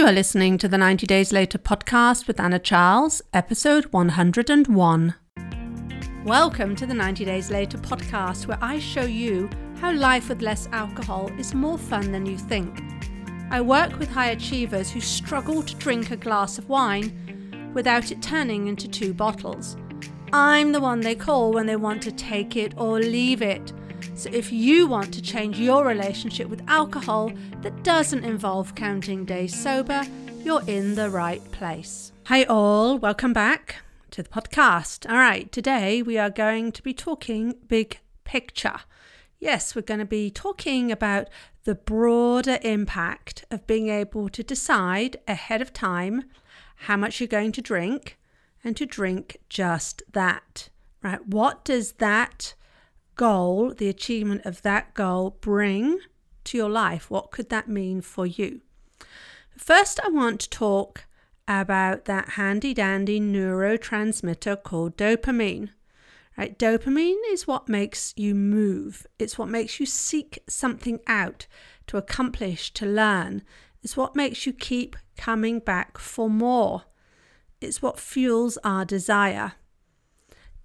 You are listening to the 90 Days Later podcast with Anna Charles, episode 101. Welcome to the 90 Days Later podcast, where I show you how life with less alcohol is more fun than you think. I work with high achievers who struggle to drink a glass of wine without it turning into two bottles. I'm the one they call when they want to take it or leave it. So, if you want to change your relationship with alcohol that doesn't involve counting days sober, you're in the right place. Hi, all, welcome back to the podcast. All right, today we are going to be talking big picture. Yes, we're going to be talking about the broader impact of being able to decide ahead of time how much you're going to drink and to drink just that. Right? What does that goal, the achievement of that goal, bring to your life? What could that mean for you? First, I want to talk about that handy dandy neurotransmitter called dopamine. Right? Dopamine is what makes you move. It's what makes you seek something out to accomplish, to learn. It's what makes you keep coming back for more. It's what fuels our desire.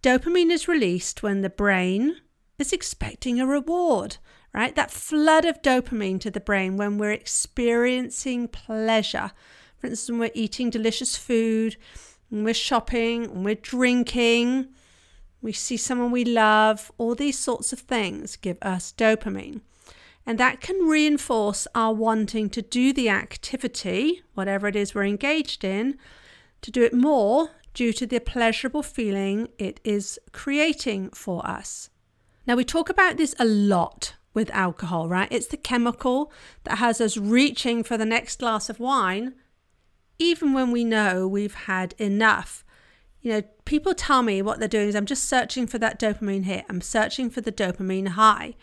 Dopamine is released when the brain is expecting a reward, right? That flood of dopamine to the brain when we're experiencing pleasure. For instance, when we're eating delicious food, when we're shopping, when we're drinking, we see someone we love, all these sorts of things give us dopamine. And that can reinforce our wanting to do the activity, whatever it is we're engaged in, to do it more due to the pleasurable feeling it is creating for us. Now, we talk about this a lot with alcohol, right? It's the chemical that has us reaching for the next glass of wine, even when we know we've had enough. You know, people tell me what they're doing is I'm just searching for that dopamine hit, I'm searching for the dopamine high.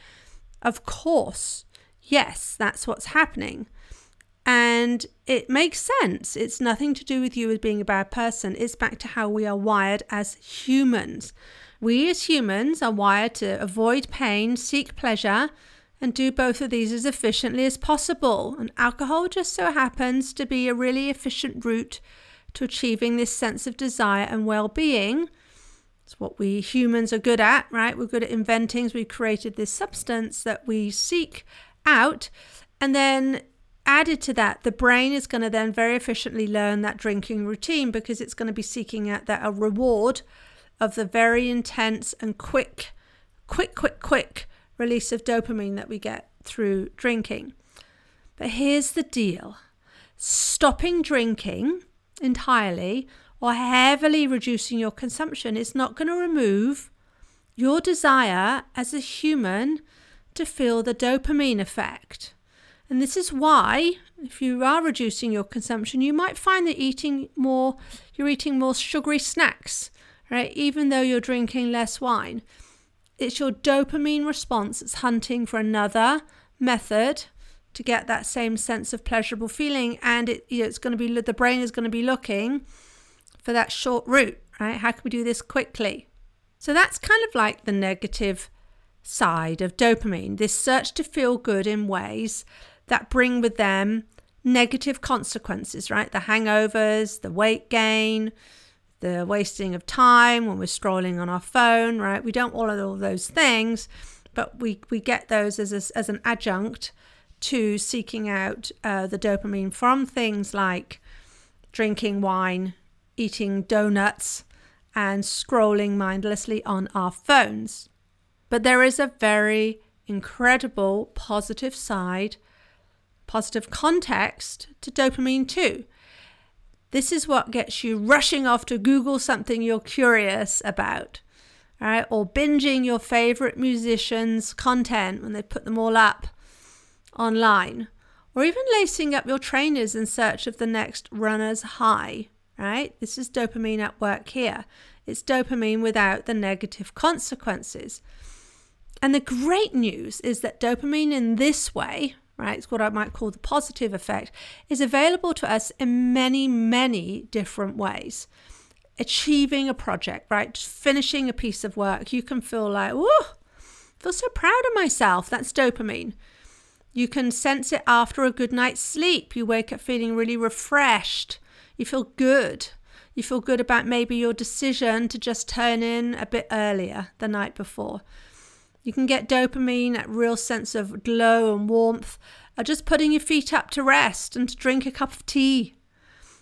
Of course, yes, that's what's happening. And it makes sense. It's nothing to do with you as being a bad person. It's back to how we are wired as humans. We as humans are wired to avoid pain, seek pleasure, and do both of these as efficiently as possible. And alcohol just so happens to be a really efficient route to achieving this sense of desire and well being. It's what we humans are good at, right? We're good at inventing. We created this substance that we seek out. And then added to that, the brain is going to then very efficiently learn that drinking routine because it's going to be seeking out that a reward of the very intense and quick, quick, quick, quick release of dopamine that we get through drinking. But here's the deal stopping drinking entirely or heavily reducing your consumption is not going to remove your desire as a human to feel the dopamine effect. And this is why, if you are reducing your consumption, you might find that eating more, you're eating more sugary snacks right? Even though you're drinking less wine, it's your dopamine response that's hunting for another method to get that same sense of pleasurable feeling. And it, you know, it's going to be, the brain is going to be looking for that short route, right? How can we do this quickly? So that's kind of like the negative side of dopamine, this search to feel good in ways that bring with them negative consequences, right? The hangovers, the weight gain, the wasting of time when we're scrolling on our phone, right? We don't want all those things, but we, we get those as, a, as an adjunct to seeking out uh, the dopamine from things like drinking wine, eating donuts, and scrolling mindlessly on our phones. But there is a very incredible positive side, positive context to dopamine too. This is what gets you rushing off to Google something you're curious about, right? Or binging your favorite musicians' content when they put them all up online, or even lacing up your trainers in search of the next runner's high, right? This is dopamine at work here. It's dopamine without the negative consequences. And the great news is that dopamine in this way, right? It's what I might call the positive effect, is available to us in many, many different ways. Achieving a project, right? finishing a piece of work, you can feel like, whoa, feel so proud of myself. That's dopamine. You can sense it after a good night's sleep. You wake up feeling really refreshed. You feel good. You feel good about maybe your decision to just turn in a bit earlier the night before. You can get dopamine, that real sense of glow and warmth, or just putting your feet up to rest and to drink a cup of tea.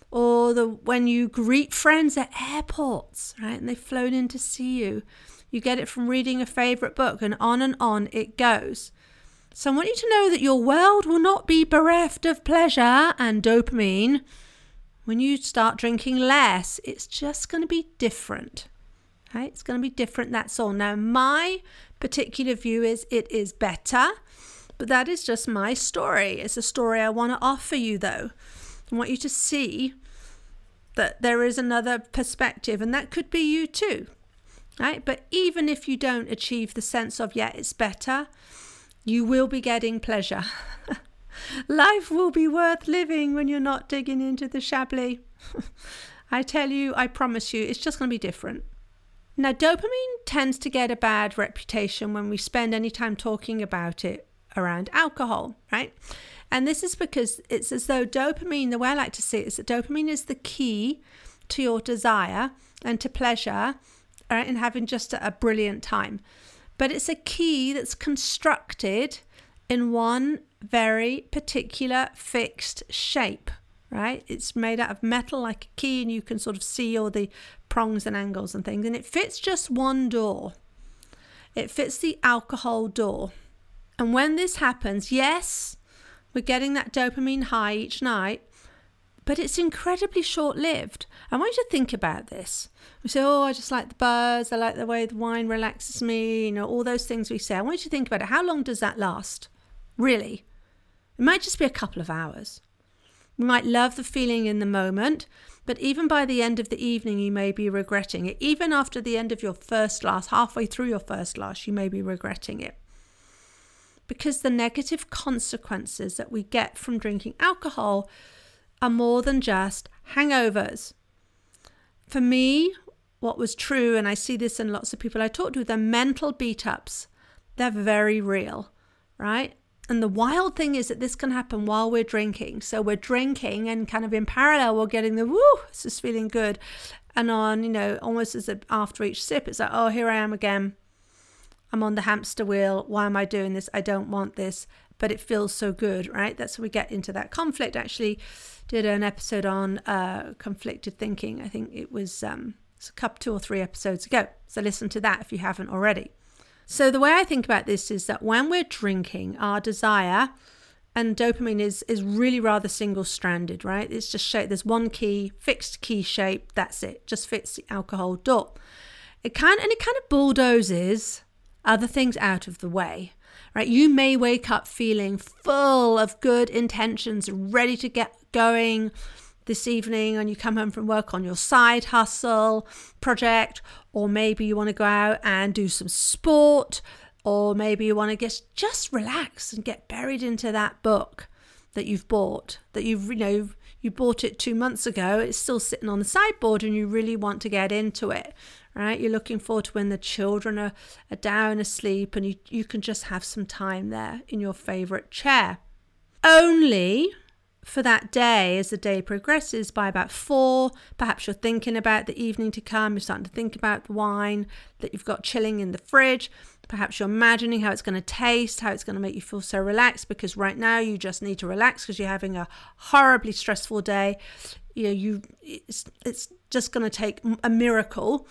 Or the when you greet friends at airports, right, and they've flown in to see you. You get it from reading a favourite book, and on and on it goes. So I want you to know that your world will not be bereft of pleasure and dopamine when you start drinking less. It's just going to be different. Okay? It's going to be different, that's all. Now, my particular view is it is better, but that is just my story. It's a story I want to offer you, though. I want you to see that there is another perspective, and that could be you too. Right? But even if you don't achieve the sense of, yeah, it's better, you will be getting pleasure. Life will be worth living when you're not digging into the Chablis. I tell you, I promise you, it's just going to be different. Now, dopamine tends to get a bad reputation when we spend any time talking about it around alcohol, right? And this is because it's as though dopamine, the way I like to see it is that dopamine is the key to your desire and to pleasure right, and having just a, a brilliant time but it's a key that's constructed in one very particular fixed shape, right? It's made out of metal like a key, and you can sort of see all the prongs and angles and things, and it fits just one door. It fits the alcohol door. And when this happens, yes, we're getting that dopamine high each night, but it's incredibly short lived. I want you to think about this. We say, oh, I just like the buzz, I like the way the wine relaxes me, you know, all those things we say. I want you to think about it. How long does that last? Really? It might just be a couple of hours. We might love the feeling in the moment, but even by the end of the evening, you may be regretting it. Even after the end of your first glass, halfway through your first glass, you may be regretting it. Because the negative consequences that we get from drinking alcohol are more than just hangovers. For me, what was true, and I see this in lots of people I talk to, the mental beat ups. They're very real, right? And the wild thing is that this can happen while we're drinking. So we're drinking, and kind of in parallel, we're getting the woo, this is feeling good. And on, you know, almost as a, after each sip, it's like, oh, here I am again. I'm on the hamster wheel. Why am I doing this? I don't want this, but it feels so good, right? That's how we get into that conflict. Actually, did an episode on uh, conflicted thinking. I think it was um, a couple, two or three episodes ago. So listen to that if you haven't already. So the way I think about this is that when we're drinking, our desire and dopamine is is really rather single stranded, right? It's just shape. There's one key, fixed key shape. That's it. Just fits the alcohol dot. It can and it kind of bulldozes other things out of the way right? You may wake up feeling full of good intentions, ready to get going this evening, and you come home from work on your side hustle project, or maybe you want to go out and do some sport, or maybe you want to just relax and get buried into that book that you've bought that you've you know you bought it two months ago it's still sitting on the sideboard and you really want to get into it right? You're looking forward to when the children are, are down asleep and you, you can just have some time there in your favourite chair. Only for that day, as the day progresses, by about four, perhaps you're thinking about the evening to come, you're starting to think about the wine that you've got chilling in the fridge. Perhaps you're imagining how it's going to taste, how it's going to make you feel so relaxed because right now you just need to relax because you're having a horribly stressful day. You know, you it's, it's just going to take a miracle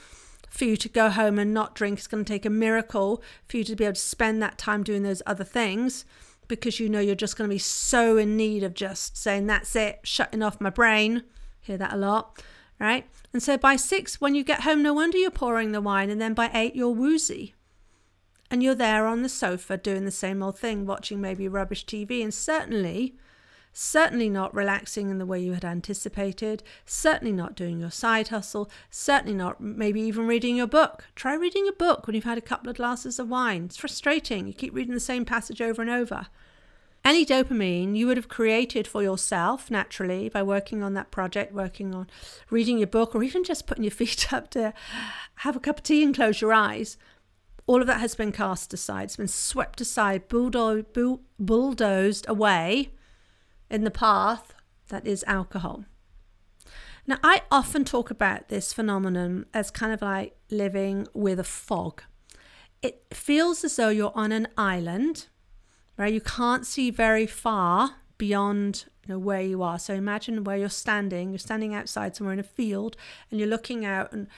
for you to go home and not drink. It's going to take a miracle for you to be able to spend that time doing those other things because you know you're just going to be so in need of just saying, that's it, shutting off my brain. Hear that a lot, right? And so by six, when you get home, no wonder you're pouring the wine. And then by eight, you're woozy. And you're there on the sofa doing the same old thing, watching maybe rubbish TV. And certainly, certainly not relaxing in the way you had anticipated, certainly not doing your side hustle, certainly not maybe even reading your book. Try reading a book when you've had a couple of glasses of wine. It's frustrating. You keep reading the same passage over and over. Any dopamine you would have created for yourself naturally by working on that project, working on reading your book, or even just putting your feet up to have a cup of tea and close your eyes all of that has been cast aside. It's been swept aside, bulldo- bull- bulldozed away in the path that is alcohol. Now, I often talk about this phenomenon as kind of like living with a fog. It feels as though you're on an island where you can't see very far beyond you know, where you are. So imagine where you're standing. You're standing outside somewhere in a field and you're looking out and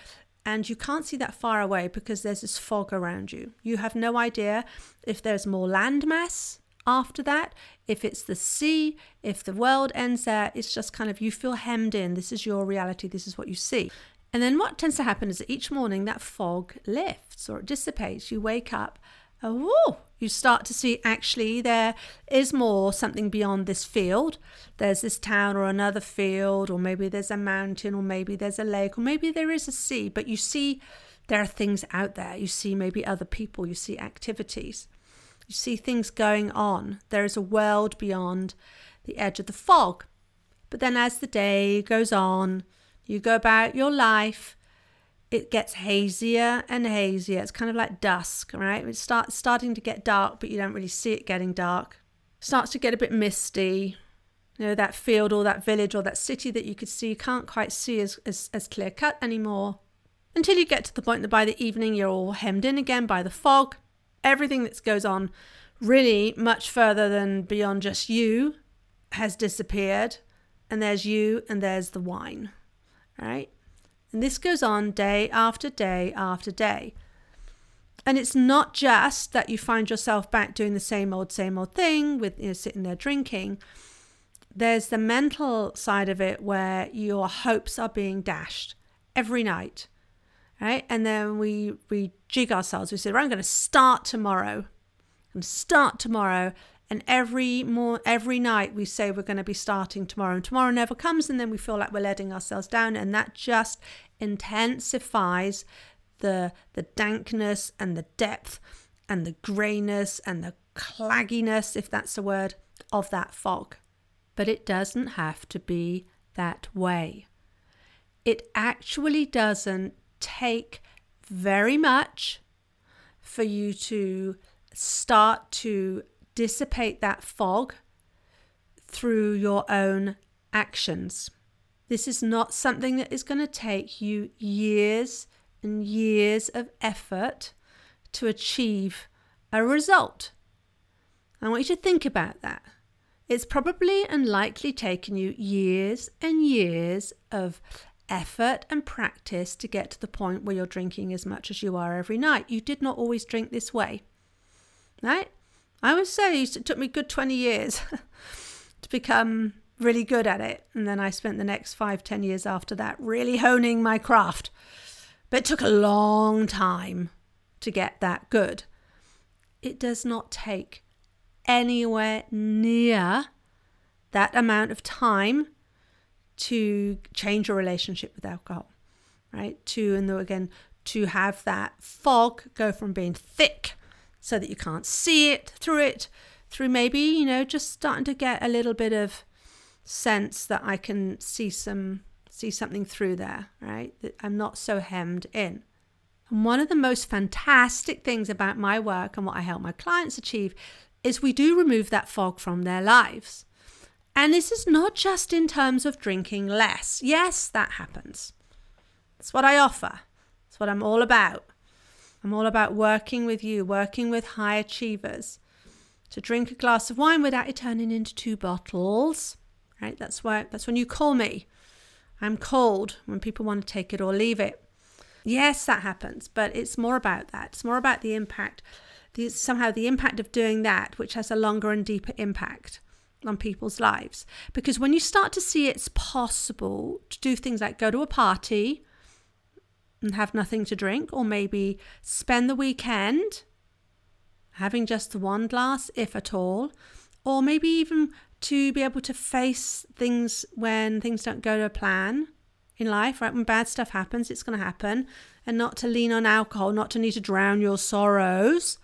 and you can't see that far away because there's this fog around you. You have no idea if there's more landmass after that, if it's the sea, if the world ends there. It's just kind of you feel hemmed in. This is your reality. This is what you see. And then what tends to happen is that each morning that fog lifts or it dissipates. You wake up, oh, you start to see actually there is more something beyond this field. There's this town or another field, or maybe there's a mountain, or maybe there's a lake, or maybe there is a sea, but you see there are things out there. You see maybe other people, you see activities, you see things going on. There is a world beyond the edge of the fog. But then as the day goes on, you go about your life it gets hazier and hazier. It's kind of like dusk, right? It starts starting to get dark, but you don't really see it getting dark. starts to get a bit misty. You know, that field or that village or that city that you could see, you can't quite see as, as, as clear cut anymore. Until you get to the point that by the evening you're all hemmed in again by the fog. Everything that goes on really much further than beyond just you has disappeared. And there's you and there's the wine, right? And this goes on day after day after day. And it's not just that you find yourself back doing the same old, same old thing with you know, sitting there drinking. There's the mental side of it where your hopes are being dashed every night, right? And then we we jig ourselves. We say, right, I'm going to start tomorrow. I'm start tomorrow, and every more every night we say we're going to be starting tomorrow, and tomorrow never comes, and then we feel like we're letting ourselves down, and that just intensifies the the dankness and the depth and the greyness and the clagginess, if that's a word, of that fog. But it doesn't have to be that way. It actually doesn't take very much for you to start to dissipate that fog through your own actions. This is not something that is going to take you years and years of effort to achieve a result. I want you to think about that. It's probably and likely taken you years and years of effort and practice to get to the point where you're drinking as much as you are every night. You did not always drink this way, right? I would say it took me good 20 years to become really good at it. And then I spent the next five, 10 years after that really honing my craft. But it took a long time to get that good. It does not take anywhere near that amount of time to change your relationship with alcohol, right? To, and again, to have that fog go from being thick so that you can't see it through it, through maybe, you know, just starting to get a little bit of sense that I can see some see something through there, right? That I'm not so hemmed in. And one of the most fantastic things about my work and what I help my clients achieve is we do remove that fog from their lives. And this is not just in terms of drinking less. Yes, that happens. That's what I offer. That's what I'm all about. I'm all about working with you, working with high achievers to drink a glass of wine without it turning into two bottles. Right? That's why that's when you call me. I'm called when people want to take it or leave it. Yes, that happens, but it's more about that. It's more about the impact, the, somehow the impact of doing that, which has a longer and deeper impact on people's lives. Because when you start to see it's possible to do things like go to a party, and have nothing to drink, or maybe spend the weekend having just one glass, if at all, or maybe even to be able to face things when things don't go to plan in life, right? When bad stuff happens, it's going to happen, and not to lean on alcohol, not to need to drown your sorrows.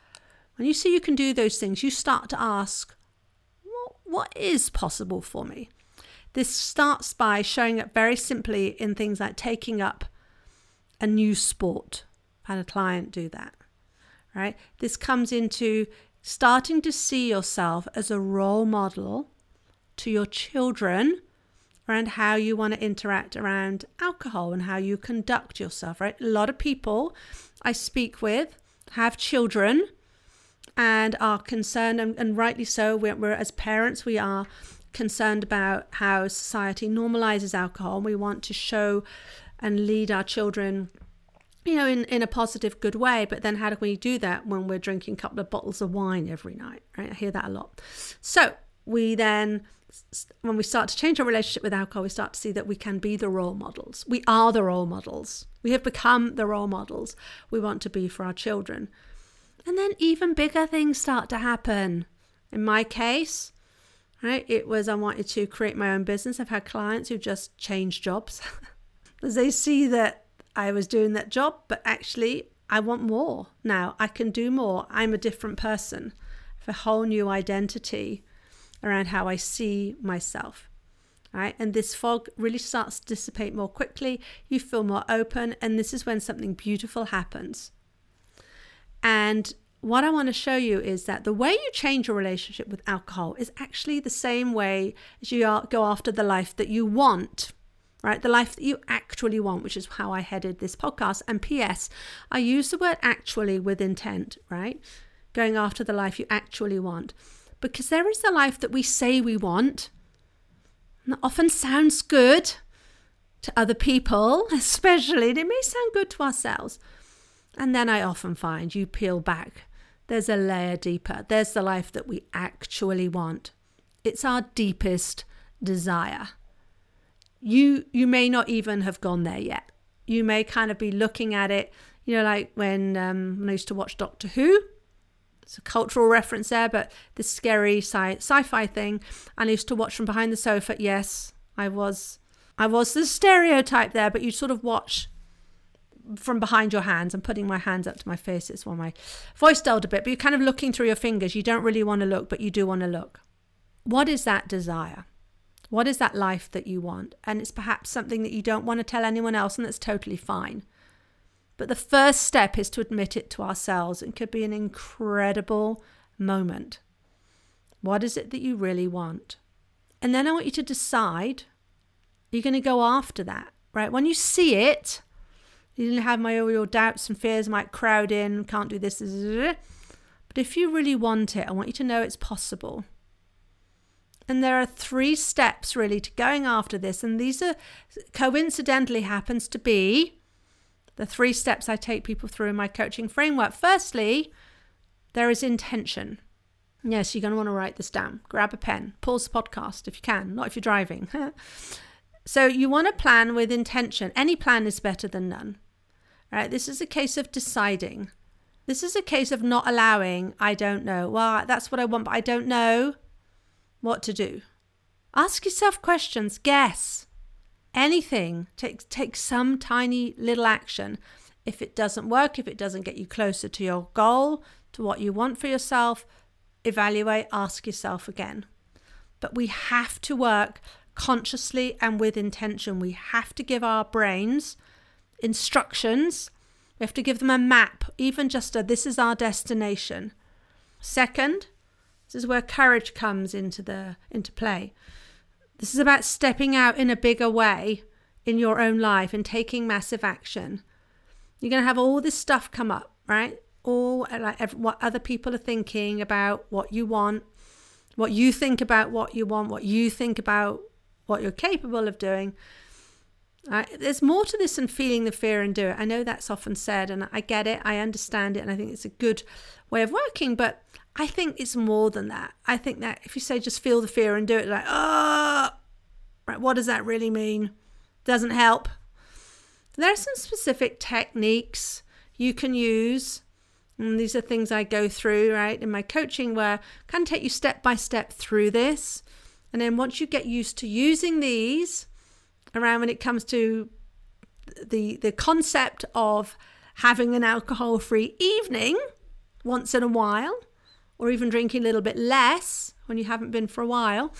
When you see you can do those things, you start to ask, what, is possible for me? This starts by showing up very simply in things like taking up a new sport. I had a client do that, right? This comes into starting to see yourself as a role model to your children around how you want to interact around alcohol and how you conduct yourself, right? A lot of people I speak with have children and are concerned, and, and rightly so. We're, we're, as parents, we are concerned about how society normalizes alcohol. We want to show and lead our children you know, in, in a positive, good way. But then how do we do that when we're drinking a couple of bottles of wine every night, right? I hear that a lot. So we then, when we start to change our relationship with alcohol, we start to see that we can be the role models. We are the role models. We have become the role models we want to be for our children. And then even bigger things start to happen. In my case, right, it was I wanted to create my own business. I've had clients who just changed jobs as they see that I was doing that job, but actually, I want more now. I can do more. I'm a different person. A whole new identity around how I see myself. Right? And this fog really starts to dissipate more quickly. You feel more open, and this is when something beautiful happens. And what I want to show you is that the way you change your relationship with alcohol is actually the same way as you go after the life that you want right? The life that you actually want, which is how I headed this podcast. And P.S., I use the word actually with intent, right? Going after the life you actually want. Because there is the life that we say we want. And that often sounds good to other people, especially, and it may sound good to ourselves. And then I often find you peel back. There's a layer deeper. There's the life that we actually want. It's our deepest desire you you may not even have gone there yet. You may kind of be looking at it, you know, like when, um, when I used to watch Doctor Who. It's a cultural reference there, but this scary sci- sci-fi thing. And I used to watch from behind the sofa. Yes, I was, I was the stereotype there, but you sort of watch from behind your hands. I'm putting my hands up to my face. It's why my voice dulled a bit, but you're kind of looking through your fingers. You don't really want to look, but you do want to look. What is that desire? What is that life that you want? And it's perhaps something that you don't want to tell anyone else, and that's totally fine. But the first step is to admit it to ourselves. It could be an incredible moment. What is it that you really want? And then I want you to decide you're going to go after that, right? When you see it, you didn't have my all your doubts and fears might crowd in, can't do this. But if you really want it, I want you to know it's possible. And there are three steps really to going after this. And these are coincidentally happens to be the three steps I take people through in my coaching framework. Firstly, there is intention. Yes, you're going to want to write this down. Grab a pen, pause the podcast if you can, not if you're driving. so you want to plan with intention. Any plan is better than none. Right? This is a case of deciding. This is a case of not allowing, I don't know. Well, that's what I want, but I don't know what to do. Ask yourself questions, guess. Anything. Take, take some tiny little action. If it doesn't work, if it doesn't get you closer to your goal, to what you want for yourself, evaluate, ask yourself again. But we have to work consciously and with intention. We have to give our brains instructions. We have to give them a map, even just a this is our destination. Second, this is where courage comes into the into play. This is about stepping out in a bigger way in your own life and taking massive action. You're going to have all this stuff come up, right? All like what other people are thinking about what you want, what you think about what you want, what you think about what you're capable of doing. Uh, there's more to this than feeling the fear and do it. I know that's often said, and I get it. I understand it, and I think it's a good way of working. But I think it's more than that. I think that if you say just feel the fear and do it, like, oh, right, what does that really mean? Doesn't help. There are some specific techniques you can use. And these are things I go through, right, in my coaching where I can take you step by step through this. And then once you get used to using these around when it comes to the the concept of having an alcohol free evening once in a while, or even drinking a little bit less when you haven't been for a while,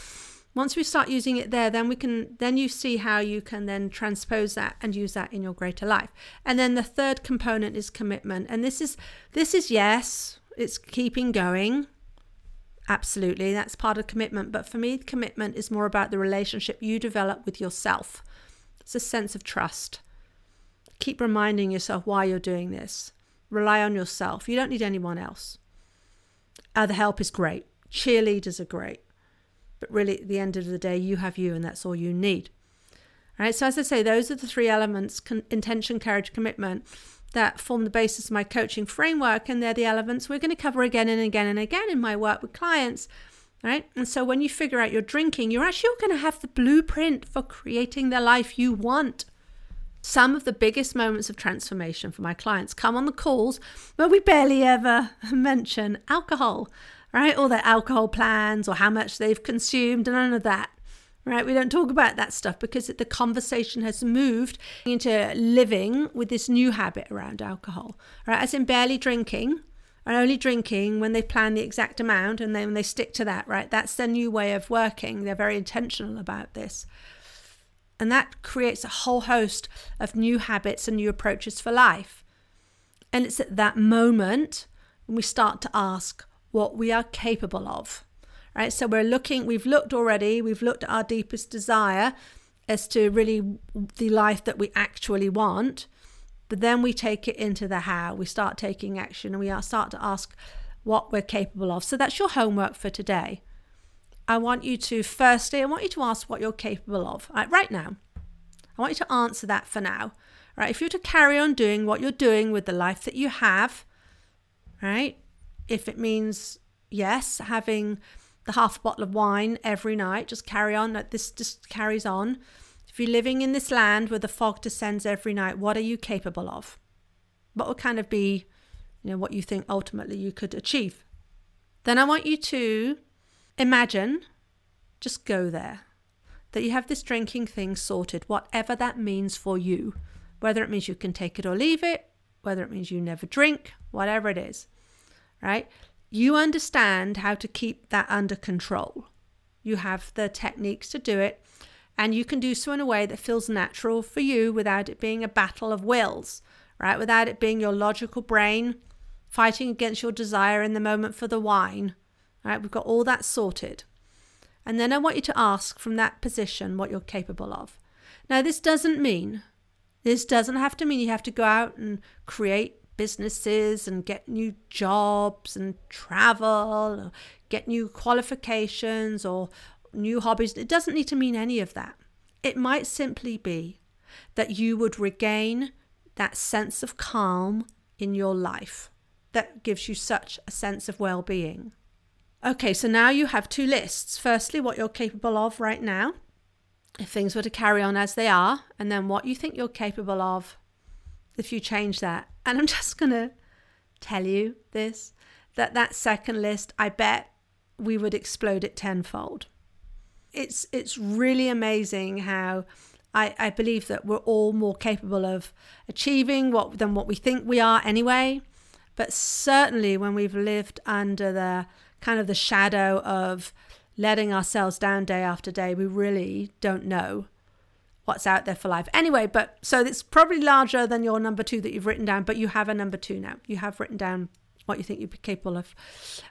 once we start using it there then we can then you see how you can then transpose that and use that in your greater life. And then the third component is commitment. And this is this is yes it's keeping going. Absolutely that's part of commitment. But for me commitment is more about the relationship you develop with yourself it's a sense of trust keep reminding yourself why you're doing this rely on yourself you don't need anyone else other help is great cheerleaders are great but really, at the end of the day, you have you, and that's all you need. All right. So, as I say, those are the three elements con- intention, courage, commitment that form the basis of my coaching framework. And they're the elements we're going to cover again and again and again in my work with clients. Right. And so, when you figure out your drinking, you're actually going to have the blueprint for creating the life you want. Some of the biggest moments of transformation for my clients come on the calls where we barely ever mention alcohol right? All their alcohol plans or how much they've consumed, none of that. Right, we don't talk about that stuff because the conversation has moved into living with this new habit around alcohol. Right, as in barely drinking, and only drinking when they plan the exact amount and then they stick to that, right? That's their new way of working. They're very intentional about this. And that creates a whole host of new habits and new approaches for life. And it's at that moment when we start to ask, what we are capable of. Right? So we're looking, we've looked already, we've looked at our deepest desire as to really the life that we actually want. But then we take it into the how. We start taking action and we start to ask what we're capable of. So that's your homework for today. I want you to, firstly, I want you to ask what you're capable of right, right now. I want you to answer that for now. Right? If you're to carry on doing what you're doing with the life that you have, right? if it means, yes, having the half a bottle of wine every night, just carry on. This just carries on. If you're living in this land where the fog descends every night, what are you capable of? What would kind of be, you know, what you think ultimately you could achieve? Then I want you to imagine, just go there, that you have this drinking thing sorted, whatever that means for you, whether it means you can take it or leave it, whether it means you never drink, whatever it is right? You understand how to keep that under control. You have the techniques to do it, and you can do so in a way that feels natural for you without it being a battle of wills, right? Without it being your logical brain fighting against your desire in the moment for the wine, right? We've got all that sorted. And then I want you to ask from that position what you're capable of. Now, this doesn't mean, this doesn't have to mean you have to go out and create businesses and get new jobs and travel, or get new qualifications or new hobbies. It doesn't need to mean any of that. It might simply be that you would regain that sense of calm in your life that gives you such a sense of well being. Okay, so now you have two lists. Firstly, what you're capable of right now, if things were to carry on as they are, and then what you think you're capable of if you change that. And I'm just going to tell you this that that second list, I bet we would explode it tenfold. It's it's really amazing how I, I believe that we're all more capable of achieving what than what we think we are anyway. But certainly when we've lived under the kind of the shadow of letting ourselves down day after day, we really don't know what's out there for life. Anyway, but so it's probably larger than your number two that you've written down, but you have a number two now. You have written down what you think you'd be capable of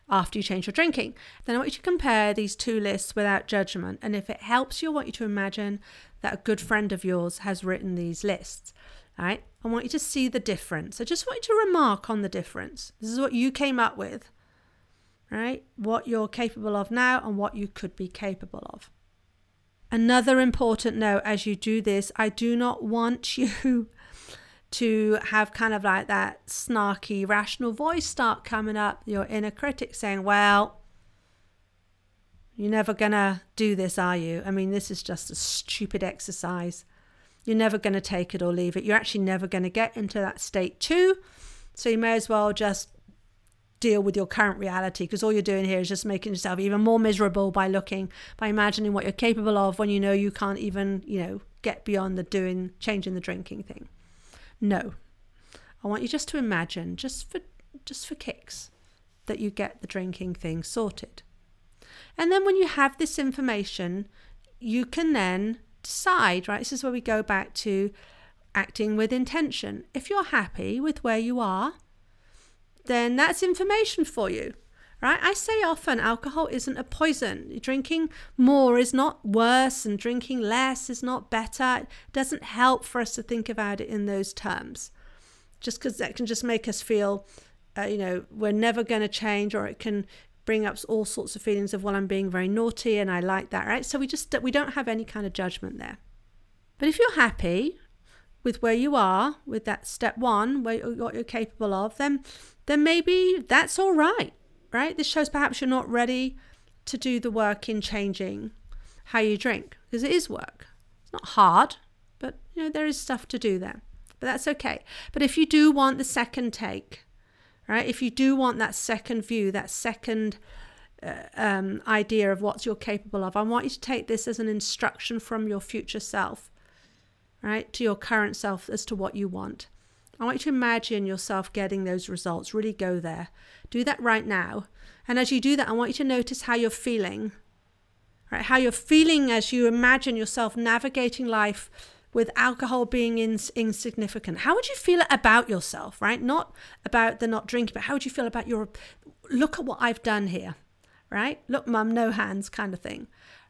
after you change your drinking. Then I want you to compare these two lists without judgment. And if it helps you, I want you to imagine that a good friend of yours has written these lists. All right. I want you to see the difference. I just want you to remark on the difference. This is what you came up with, right? What you're capable of now and what you could be capable of. Another important note as you do this, I do not want you to have kind of like that snarky, rational voice start coming up, your inner critic saying, Well, you're never gonna do this, are you? I mean, this is just a stupid exercise. You're never gonna take it or leave it. You're actually never gonna get into that state too. So you may as well just deal with your current reality because all you're doing here is just making yourself even more miserable by looking by imagining what you're capable of when you know you can't even you know get beyond the doing changing the drinking thing no i want you just to imagine just for just for kicks that you get the drinking thing sorted And then when you have this information, you can then decide, right? This is where we go back to acting with intention. If you're happy with where you are, then that's information for you, right? I say often alcohol isn't a poison. Drinking more is not worse, and drinking less is not better. It doesn't help for us to think about it in those terms, just because that can just make us feel, uh, you know, we're never going to change, or it can bring up all sorts of feelings of well i'm being very naughty and i like that right so we just we don't have any kind of judgment there but if you're happy with where you are with that step one where what you're capable of then then maybe that's all right right this shows perhaps you're not ready to do the work in changing how you drink because it is work it's not hard but you know there is stuff to do there but that's okay but if you do want the second take right? If you do want that second view, that second uh, um, idea of what you're capable of, I want you to take this as an instruction from your future self, right, to your current self as to what you want. I want you to imagine yourself getting those results. Really go there. Do that right now. And as you do that, I want you to notice how you're feeling, right? How you're feeling as you imagine yourself navigating life with alcohol being ins- insignificant, how would you feel about yourself, right? Not about the not drinking, but how would you feel about your look at what I've done here, right? Look, mum, no hands kind of thing,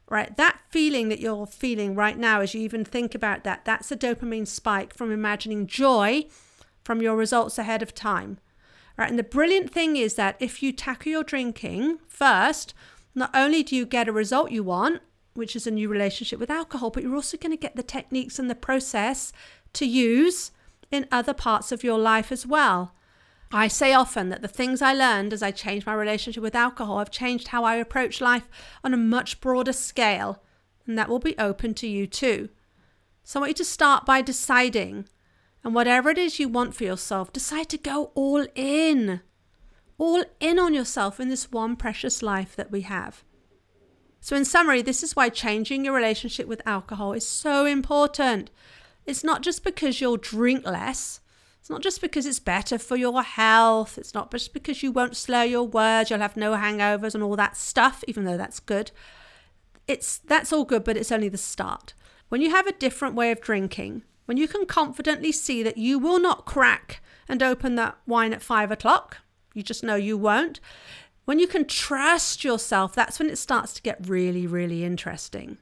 right? That feeling that you're feeling right now as you even think about that, that's a dopamine spike from imagining joy from your results ahead of time, right? And the brilliant thing is that if you tackle your drinking first, not only do you get a result you want, which is a new relationship with alcohol, but you're also going to get the techniques and the process to use in other parts of your life as well. I say often that the things I learned as I changed my relationship with alcohol have changed how I approach life on a much broader scale, and that will be open to you too. So I want you to start by deciding, and whatever it is you want for yourself, decide to go all in. All in on yourself in this one precious life that we have. So, in summary, this is why changing your relationship with alcohol is so important. It's not just because you'll drink less, it's not just because it's better for your health, it's not just because you won't slur your words, you'll have no hangovers and all that stuff, even though that's good. It's that's all good, but it's only the start. When you have a different way of drinking, when you can confidently see that you will not crack and open that wine at five o'clock, you just know you won't, when you can trust yourself, that's when it starts to get really, really interesting.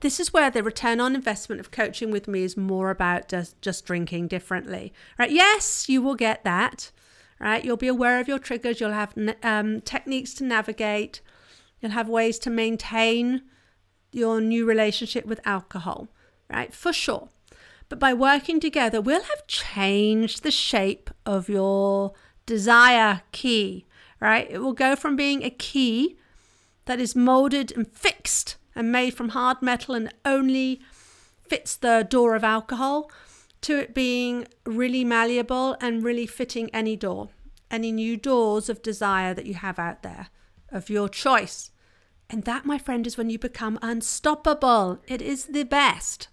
This is where the return on investment of coaching with me is more about just, just drinking differently. Right? Yes, you will get that. Right? You'll be aware of your triggers. You'll have um, techniques to navigate. You'll have ways to maintain your new relationship with alcohol. Right? For sure. But by working together, we'll have changed the shape of your desire key right? It will go from being a key that is molded and fixed and made from hard metal and only fits the door of alcohol to it being really malleable and really fitting any door, any new doors of desire that you have out there of your choice. And that, my friend, is when you become unstoppable. It is the best.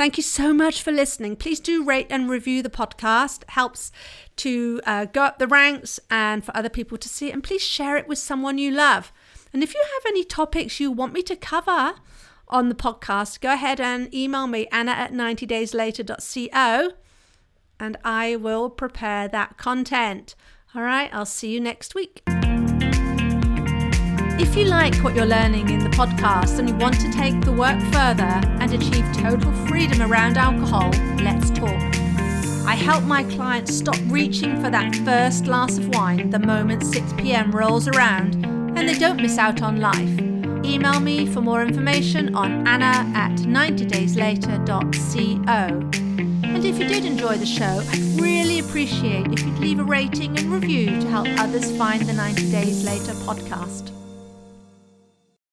Thank you so much for listening. Please do rate and review the podcast. It helps to uh, go up the ranks and for other people to see it. And please share it with someone you love. And if you have any topics you want me to cover on the podcast, go ahead and email me, anna at 90dayslater.co, and I will prepare that content. All right, I'll see you next week. If you like what you're learning in the podcast and you want to take the work further and achieve total freedom around alcohol, let's talk. I help my clients stop reaching for that first glass of wine the moment 6 pm rolls around and they don't miss out on life. Email me for more information on anna at 90dayslater.co. And if you did enjoy the show, I'd really appreciate if you'd leave a rating and review to help others find the 90 Days Later podcast.